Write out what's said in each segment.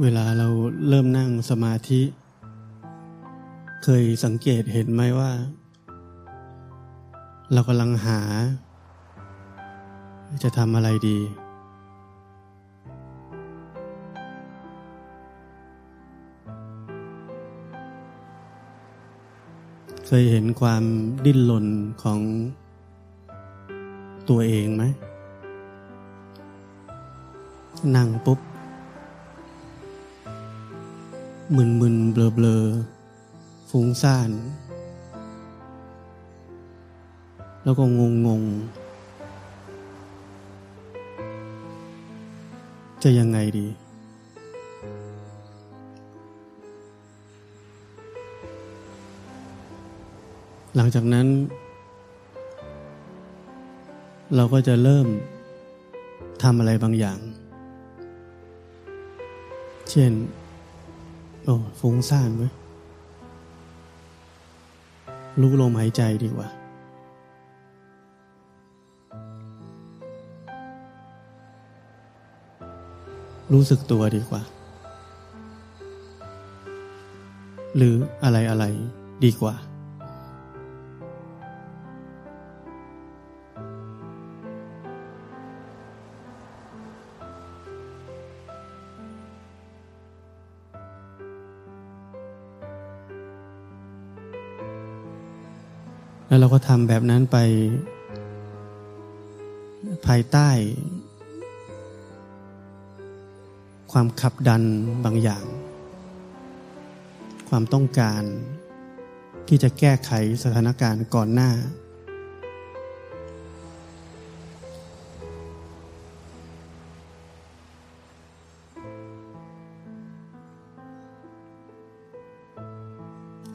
เวลาเราเริ่มนั่งสมาธิ เคยสังเกตเห็นไหมว่า เรากำลังหา จะทำอะไรดี เคยเห็นความดิ้นรนของตัวเองไหม นั่งปุ๊บ มึนมึนเบลอเบลอฟุ้งซ่าน แล้วก็งงงงจะยังไงดี หลังจากนั้น เราก็จะเริ่มทำอะไรบางอย่าง เช่น โอ้ฟุ้งซ่านไหมรู้ลมหายใจดีกว่า รู้สึกตัวดีกว่า หรืออะไรอะไรดีกว่า แล้วเราก็ทำแบบนั้นไป ภายใต้ ความขับดันบางอย่าง ความต้องการ ที่จะแก้ไขสถานการณ์ก่อนหน้า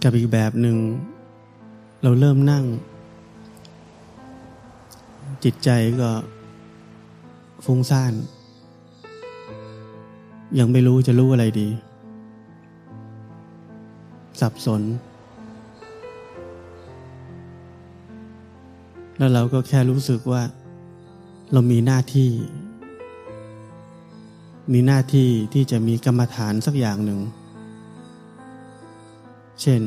กับอีกแบบหนึ่ง เราเริ่มนั่ง จิตใจก็ฟุ้งซ่าน ยังไม่รู้จะรู้อะไรดี สับสน แล้วเราก็แค่รู้สึกว่า เรามีหน้าที่ มีหน้าที่ที่จะมีกรรมฐานสักอย่างหนึ่ง เช่น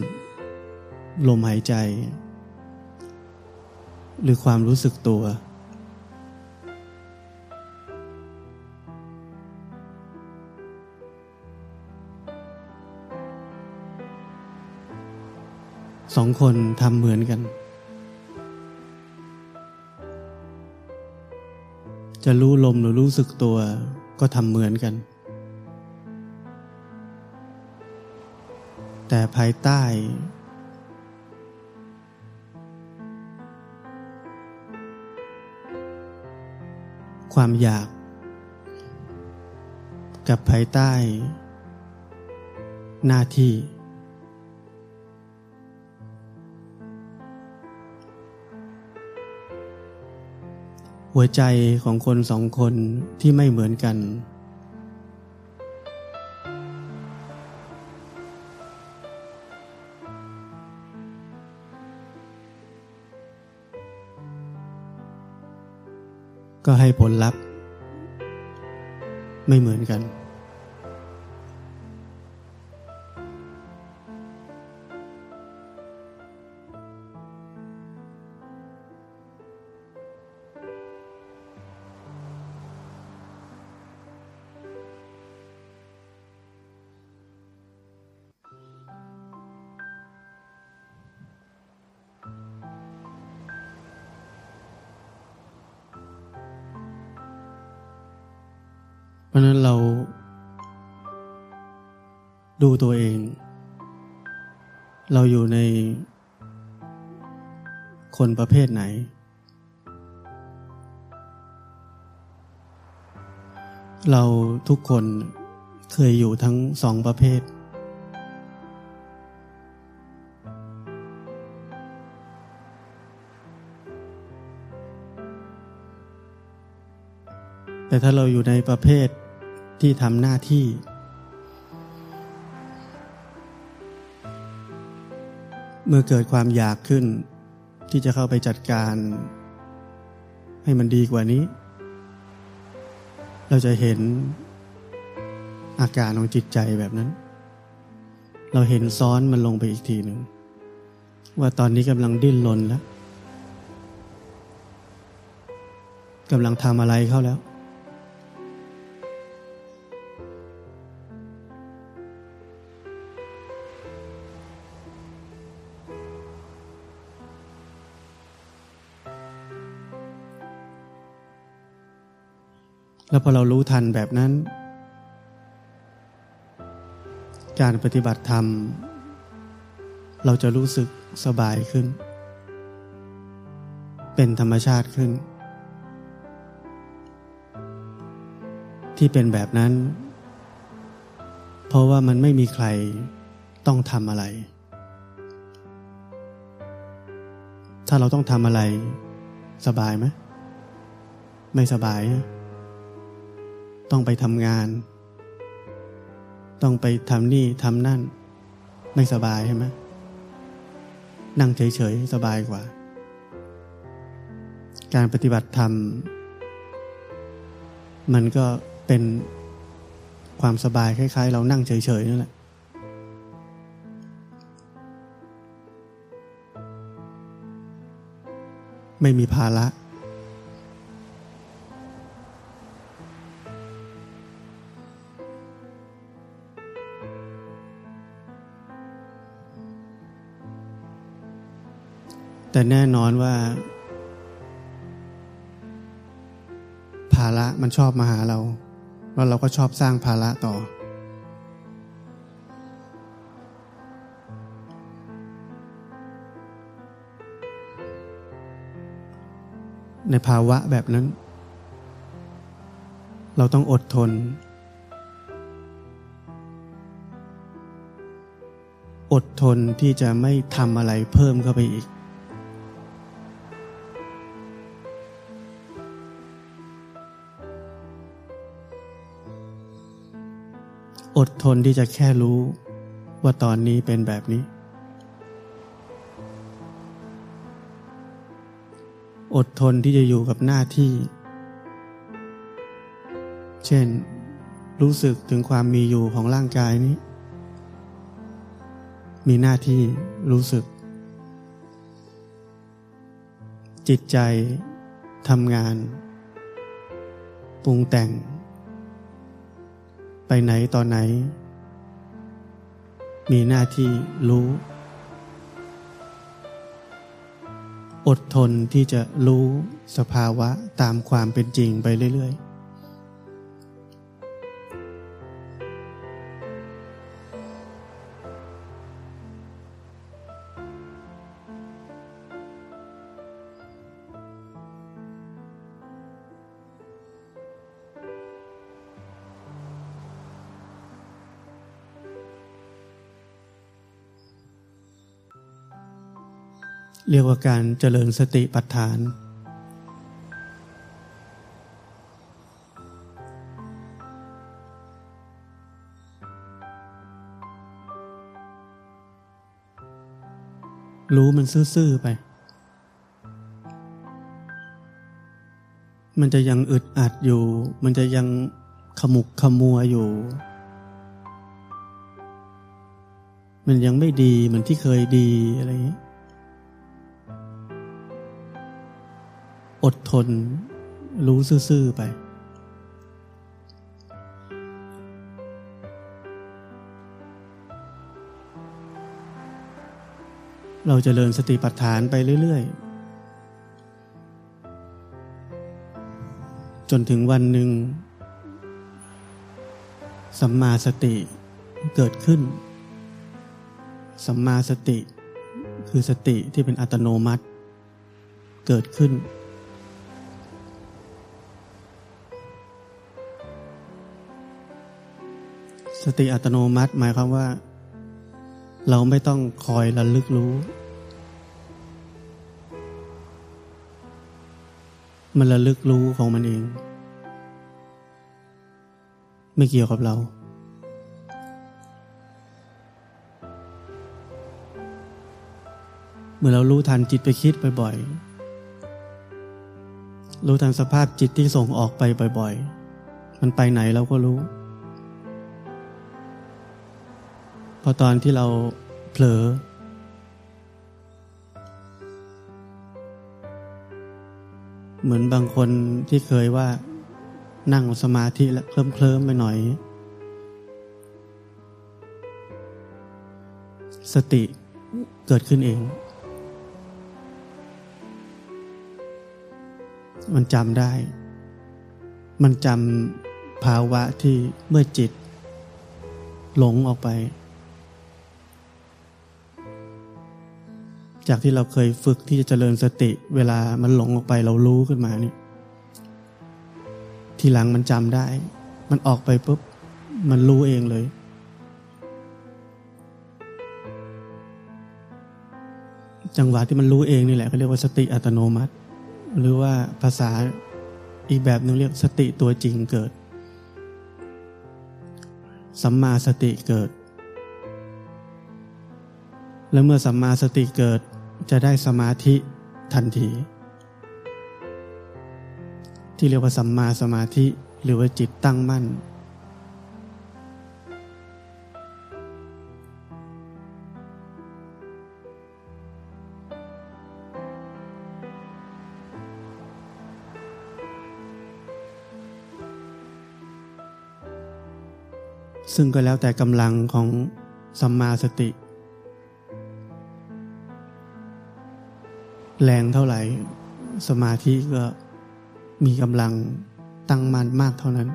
ลมหายใจ หรือความรู้สึกตัว สองคนทำเหมือนกัน จะรู้ลมหรือรู้สึกตัวก็ทำเหมือนกันแต่ภายใต้ ความอยาก กับภายใต้ หน้าที่ หัวใจของคนสองคนที่ไม่เหมือนกัน ก็ให้ผลลัพธ์ไม่เหมือนกัน เราอยู่ในคนประเภทไหน เราทุกคนเคยอยู่ทั้งสองประเภท แต่ถ้าเราอยู่ในประเภทที่ทำหน้าที่ เมื่อเกิดความอยากขึ้น ที่จะเข้าไปจัดการ ให้มันดีกว่านี้ เราจะเห็นอาการของจิตใจแบบนั้น เราเห็นซ้อนมันลงไปอีกทีหนึ่ง ว่าตอนนี้กำลังดิ้นรนแล้วกำลังทำอะไรเข้าแล้ว แล้วพอเรารู้ทันแบบนั้น การปฏิบัติธรรม เราจะรู้สึกสบายขึ้น เป็นธรรมชาติขึ้น ที่เป็นแบบนั้น เพราะว่ามันไม่มีใครต้องทำอะไร ถ้าเราต้องทำอะไร สบายไหมไม่สบายนะ ต้องไปทำงาน ต้องไปทำนี่ทำนั่น ไม่สบายใช่ไหมนั่งเฉยๆ สบายกว่า การปฏิบัติธรรม มันก็เป็นความสบายคล้าย ๆ เรานั่งเฉยๆนั่นแหละไม่มีภาระ แต่แน่นอนว่า ภาระมันชอบมาหาเรา แล้วเราก็ชอบสร้างภาระต่อ ในภาวะแบบนั้น เราต้องอดทน อดทนที่จะไม่ทำอะไรเพิ่มเข้าไปอีก อดทนที่จะแค่รู้ว่าตอนนี้เป็นแบบนี้ อดทนที่จะอยู่กับหน้าที่ เช่น รู้สึกถึงความมีอยู่ของร่างกายนี้ มีหน้าที่รู้สึก จิตใจทำงาน ปรุงแต่ง ไปไหนตอนไหน มีหน้าที่รู้ อดทนที่จะรู้สภาวะตามความเป็นจริงไปเรื่อย ๆ เรียกว่าการเจริญสติปัฏฐาน รู้มันซื่อๆไป มันจะยังอึดอัดอยู่ มันจะยังขมุกขมัวอยู่ มันยังไม่ดีเหมือนที่เคยดีอะไรอย่างนี้ อดทนรู้ซื่อๆไป เราจเจริญสติปัฏฐานไปเรื่อย ๆ จนถึงวันหนึ่ง สัมมาสติเกิดขึ้น สัมมาสติคือสติที่เป็นอัตโนมัติเกิดขึ้น สติอัตโนมัติหมายความว่า เราไม่ต้องคอยระลึกรู้ มันระลึกรู้ของมันเอง ไม่เกี่ยวกับเรา เมื่อเรารู้ทันจิตไปคิดบ่อยๆรู้ทันสภาพจิตที่ส่งออกไปบ่อย ๆ มันไปไหนเราก็รู้ พอตอนที่เราเผลอ เหมือนบางคนที่เคยว่านั่งสมาธิแล้วเคลิ้มเคลิ้มไปหน่อย สติเกิดขึ้นเอง มันจำได้ มันจำภาวะที่เมื่อจิต หลงออกไป จากที่เราเคยฝึกที่จะเจริญสติ เวลามันหลงออกไปเรารู้ขึ้นมาเนี่ย ทีหลังมันจำได้ มันออกไปปุ๊บ มันรู้เองเลย จังหวะที่มันรู้เองนี่แหละเขาเรียกว่าสติอัตโนมัติ หรือว่าภาษาอีกแบบหนึ่งเรียกสติตัวจริงเกิด สัมมาสติเกิดและเมื่อสัมมาสติเกิด จะได้สมาธิทันที ที่เรียกว่าสัมมาสมาธิหรือว่าจิตตั้งมั่น ซึ่งก็แล้วแต่กำลังของสัมมาสติ แรงเท่าไหร่ สมาธิก็มีกำลังตั้งมั่นมากเท่านั้น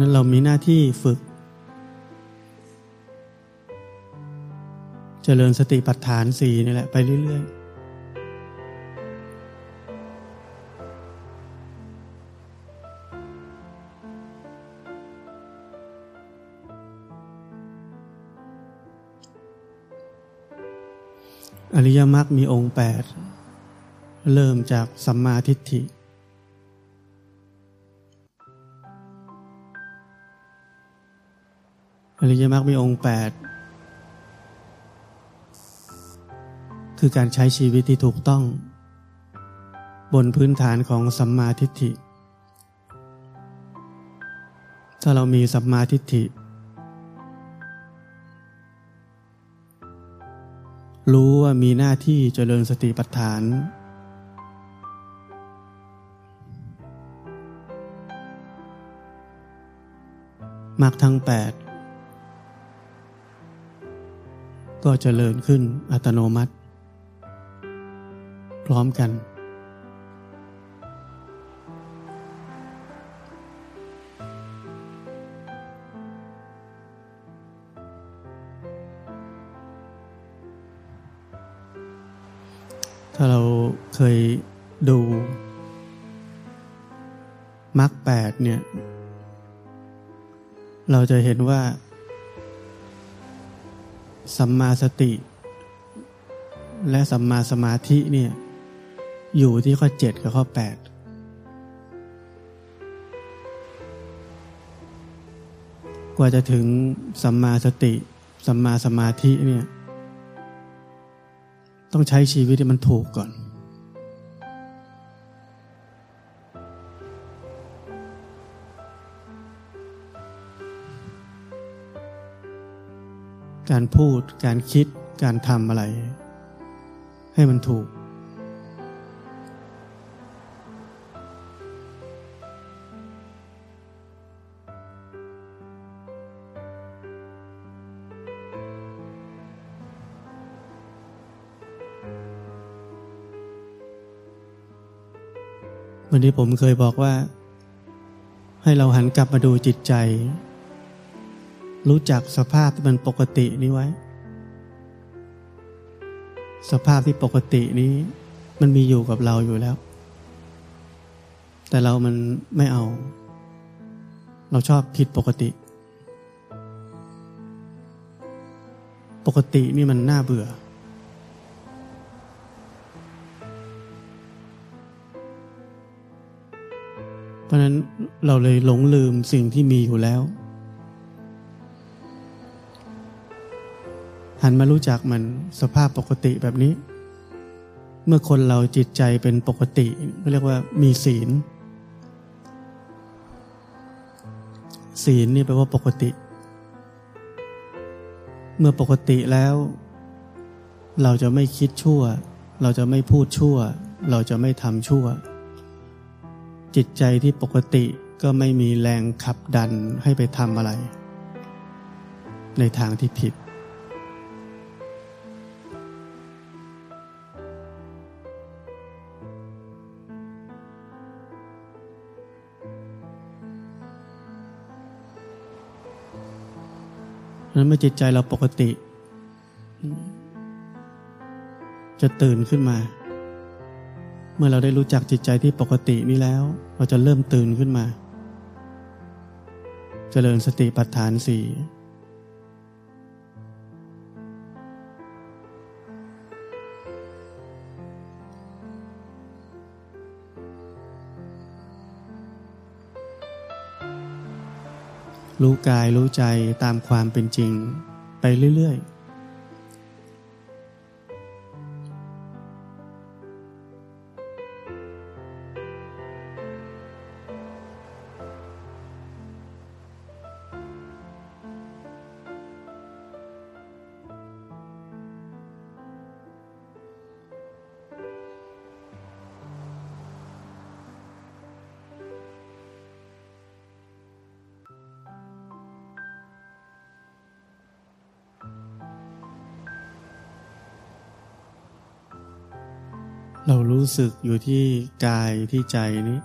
นั้นเรามีหน้าที่ฝึก เจริญสติปัฏฐานสี่นี่แหละไปเรื่อย ๆอริยมรรคมีองค์แปดเริ่มจากสัมมาทิฏฐิ อริยมรรคมีองค์แปดคือการใช้ชีวิตที่ถูกต้อง บนพื้นฐานของสัมมาทิฏฐิ ถ้าเรามีสัมมาทิฏฐิ รู้ว่ามีหน้าที่เจริญสติปัฏฐานมรรคทั้งด ก็จเจริญขึ้นอัตโนมัติ พร้อมกัน ถ้าเราเคยดูมรรคแปดเนี่ย เราจะเห็นว่า สัมมาสติ และสัมมาสมาธิเนี่ยอยู่ที่ข้อเจ็ดกับข้อแปดกว่าจะถึงสัมมาสติ สัมมาสมาธิเนี่ย ต้องใช้ชีวิตที่มันถูกก่อน การพูด การคิด การทำอะไร ให้มันถูก วันนี้ผมเคยบอกว่า ให้เราหันกลับมาดูจิตใจ รู้จักสภาพที่มันปกตินี้ไว้ สภาพที่ปกตินี้ มันมีอยู่กับเราอยู่แล้ว แต่เรามันไม่เอา เราชอบผิดปกติ ปกตินี่มันน่าเบื่อ เพราะนั้นเราเลยหลงลืมสิ่งที่มีอยู่แล้ว หันมารู้จักมันสภาพปกติแบบนี้ เมื่อคนเราจิตใจเป็นปกติเรียกว่ามีศีล ศีลนี่แปลว่าปกติ เมื่อปกติแล้ว เราจะไม่คิดชั่ว เราจะไม่พูดชั่ว เราจะไม่ทำชั่ว จิตใจที่ปกติก็ไม่มีแรงขับดันให้ไปทำอะไร ในทางที่ผิด นั้นเมื่อจิตใจเราปกติ จะตื่นขึ้นมา เมื่อเราได้รู้จักจิตใจที่ปกตินี้แล้ว เราจะเริ่มตื่นขึ้นมาจเจริญสติปัฏฐานสี่ รู้กายรู้ใจตามความเป็นจริง ไปเรื่อยๆ รู้สึกอยู่ที่กายที่ใจนี้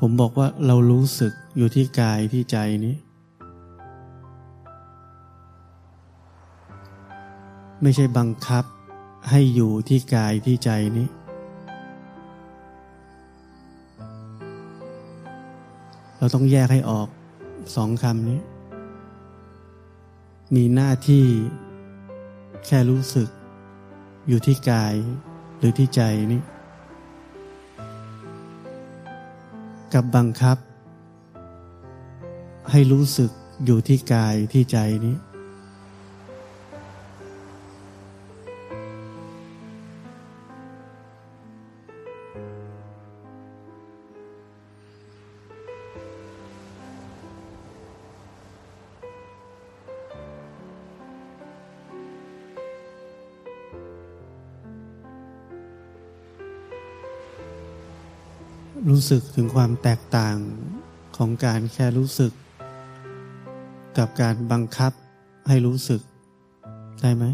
ผมบอกว่าเรารู้สึกอยู่ที่กายที่ใจนี้ ไม่ใช่บังคับให้อยู่ที่กายที่ใจนี้ เราต้องแยกให้ออกสองคำนี้ มีหน้าที่แค่รู้สึก อยู่ที่กายหรือที่ใจนี้กับบังคับ ให้รู้สึกอยู่ที่กายที่ใจนี้ รู้สึกถึงความแตกต่างของการแค่รู้สึก กับการบังคับให้รู้สึก ได้ไหม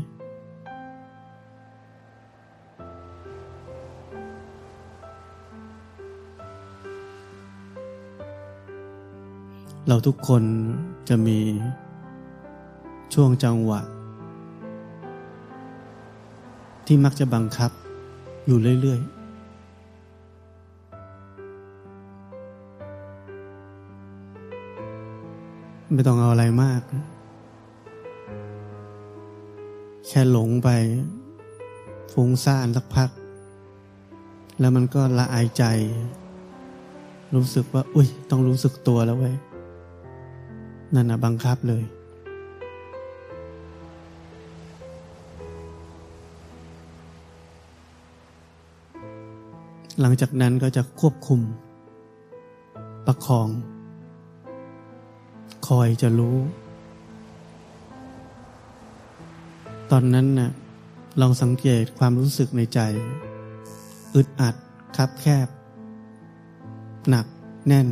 เราทุกคนจะมีช่วงจังหวะ ที่มักจะบังคับอยู่เรื่อย ๆ ไม่ต้องเอาอะไรมาก แค่หลงไป ฟุ้งซ่านสักพัก แล้วมันก็ละอายใจ รู้สึกว่า อุ้ย ต้องรู้สึกตัวแล้วเว้ยนั่นนะบังคับเลย หลังจากนั้นก็จะควบคุม ประคอง คอยจะรู้ ตอนนั้นนะ่ะลองสังเกตความรู้สึกในใจ อึดอัดคับแคบ หนักแน่น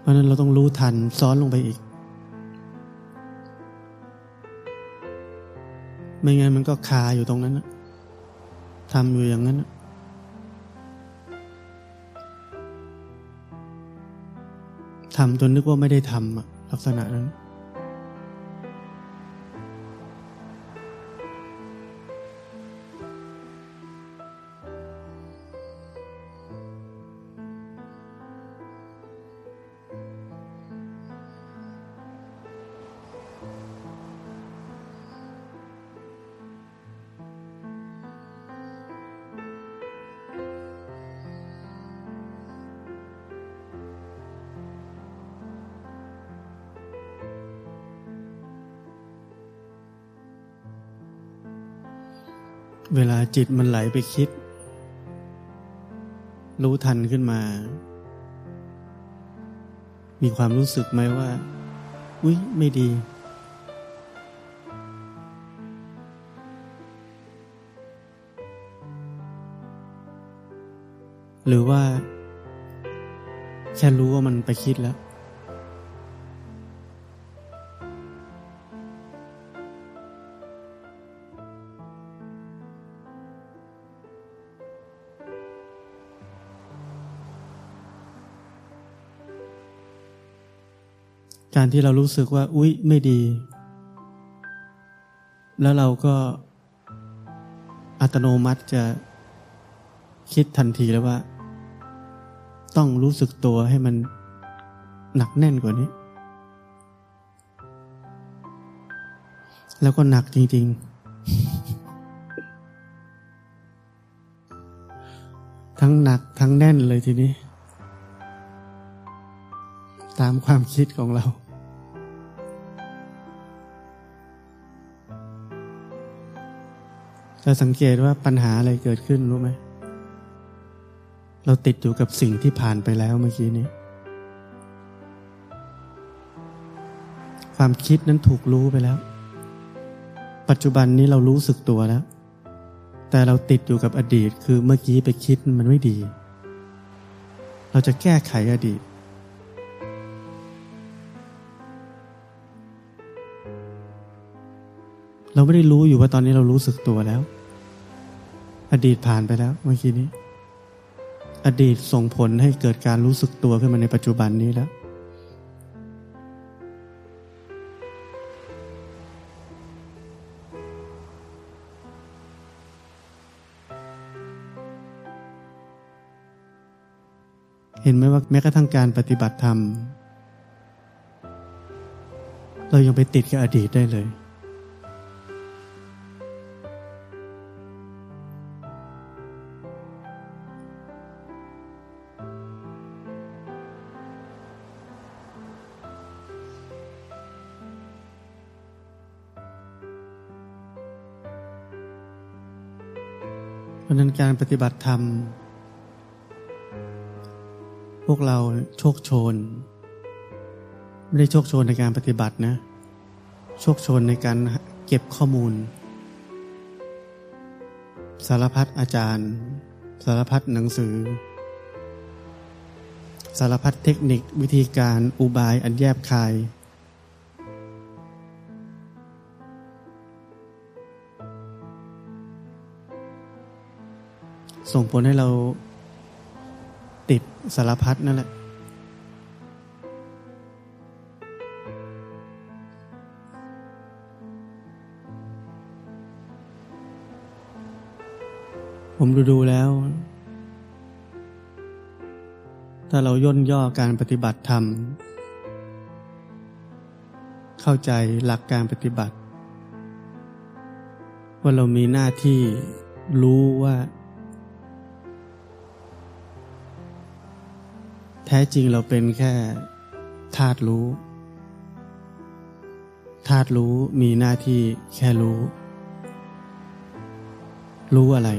เพราะนั้นเราต้องรู้ทันซ้อนลงไปอีก ไม่งั้นมันก็คาอยู่ตรงนั้นทำอยู่อย่างนั้นทำจนนึกว่าไม่ได้ทำลักษณะนั้น จิตมันไหลไปคิด รู้ทันขึ้นมา มีความรู้สึกไหมว่า อุ๊ย ไม่ดี หรือว่า แค่รู้ว่ามันไปคิดแล้ว การที่เรารู้สึกว่า อุ๊ย ไม่ดี แล้วเราก็อัตโนมัติจะคิดทันทีแล้วว่า ต้องรู้สึกตัวให้มันหนักแน่นกว่านี้ แล้วก็หนักจริง ๆ ทั้งหนักทั้งแน่นเลยทีนี้ ตามความคิดของเรา จะสังเกตว่าปัญหาอะไรเกิดขึ้นรู้ไหม เราติดอยู่กับสิ่งที่ผ่านไปแล้วเมื่อกี้นี้ ความคิดนั้นถูกรู้ไปแล้ว ปัจจุบันนี้เรารู้สึกตัวแล้ว แต่เราติดอยู่กับอดีตคือเมื่อกี้ไปคิดมันไม่ดี เราจะแก้ไขอดีต เราไม่ได้รู้อยู่ว่าตอนนี้เรารู้สึกตัวแล้ว อดีตผ่านไปแล้วเมื่อกี้นี้ อดีตส่งผลให้เกิดการรู้สึกตัวขึ้นมาในปัจจุบันนี้แล้วเห็นไหมว่าแม้กระทั่งการปฏิบัติธรรม เรายังไปติดกับอดีตได้เลยาะนั้นการปฏิบัติธรรม พวกเราโชคโชน ไม่ได้โชคโชนในการปฏิบัตินะ โชคโชนในการเก็บข้อมูล สารพัดอาจารย์ สารพัดหนังสือ สารพัดเทคนิควิธีการอุบายอันแยบคาย ส่งผลให้เราติดสารพัดนั่นแหละ ผมดูดูแล้ว ถ้าเราย่นย่อการปฏิบัติธรรม เข้าใจหลักการปฏิบัติ ว่าเรามีหน้าที่รู้ว่า แท้จริงเราเป็นแค่ธาตุรู้ธาตุรู้มีหน้าที่แค่รู้ รู้อะไร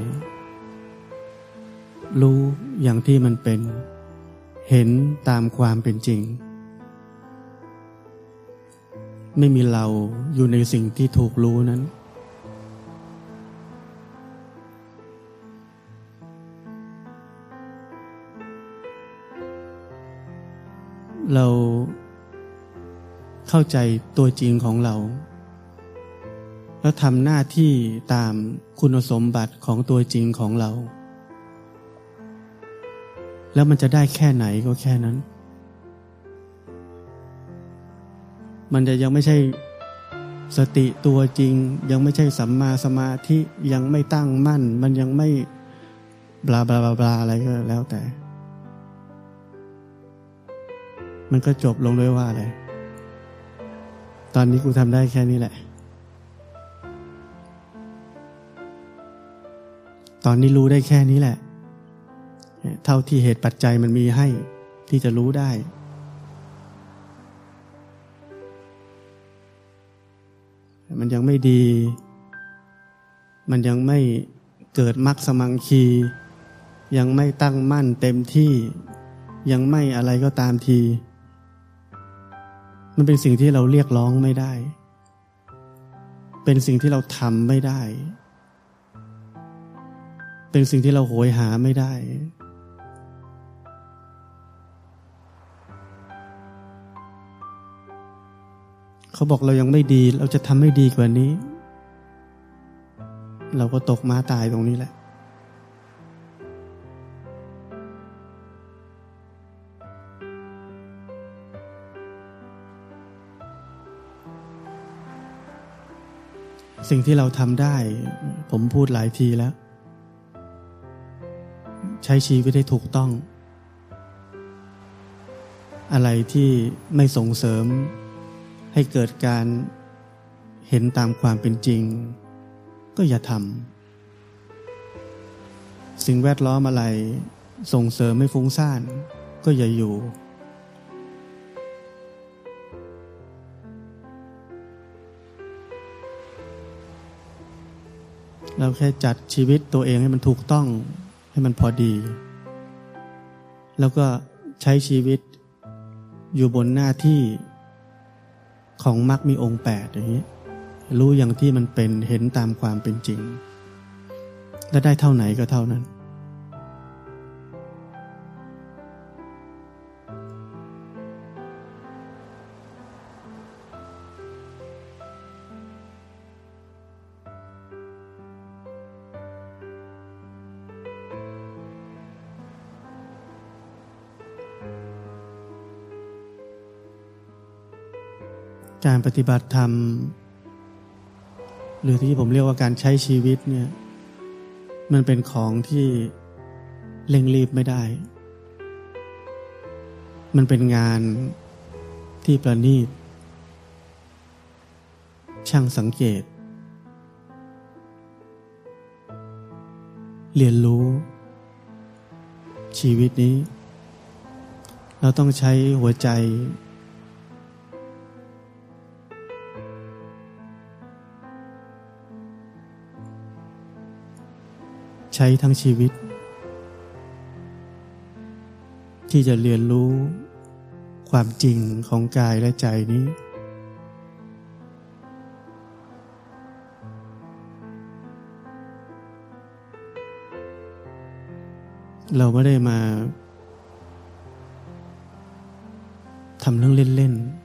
รู้อย่างที่มันเป็น เห็นตามความเป็นจริง ไม่มีเราอยู่ในสิ่งที่ถูกรู้นั้น เราเข้าใจตัวจริงของเรา แล้วทำหน้าที่ตามคุณสมบัติของตัวจริงของเรา แล้วมันจะได้แค่ไหนก็แค่นั้น มันจะยังไม่ใช่สติตัวจริง ยังไม่ใช่สัมมาสมาธิยังไม่ตั้งมั่น มันยังไม่บลาบลาบลาอะไรก็แล้วแต่ มันก็จบลงด้วยว่าอะไร ตอนนี้กูทำได้แค่นี้แหละ ตอนนี้รู้ได้แค่นี้แหละ เท่าที่เหตุปัจจัยมันมีให้ที่จะรู้ได้ มันยังไม่ดี มันยังไม่เกิดมักสมังคี ยังไม่ตั้งมั่นเต็มที่ ยังไม่อะไรก็ตามที มันเป็นสิ่งที่เราเรียกร้องไม่ได้ เป็นสิ่งที่เราทำไม่ได้ เป็นสิ่งที่เราโหยหาไม่ได้ เขาบอกเรายังไม่ดี เราจะทำให้ดีกว่านี้ เราก็ตกม้าตายตรงนี้แหละ สิ่งที่เราทำได้ ผมพูดหลายทีแล้ว ใช้ชีวิตให้ถูกต้อง อะไรที่ไม่ส่งเสริม ให้เกิดการเห็นตามความเป็นจริง ก็อย่าทำสิ่งแวดล้อมอะไรส่งเสริมให้ฟุ้งซ่าน ก็อย่าอยู่ เราแค่จัดชีวิตตัวเองให้มันถูกต้องให้มันพอดี แล้วก็ใช้ชีวิตอยู่บนหน้าที่ของมรรคมีองค์แปดอย่างนี้รู้อย่างที่มันเป็นเห็นตามความเป็นจริง และได้เท่าไหนก็เท่านั้น การปฏิบัติธรรม หรือที่ผมเรียกว่าการใช้ชีวิตเนี่ย มันเป็นของที่เร่งรีบไม่ได้ มันเป็นงานที่ประณีต ช่างสังเกต เรียนรู้ ชีวิตนี้ เราต้องใช้หัวใจ ช้ทั้งชีวิต ที่จะเรียนรู้ความจริงของกายและใจนี้ เราไม่ได้มาทำเรื่องเล่นๆ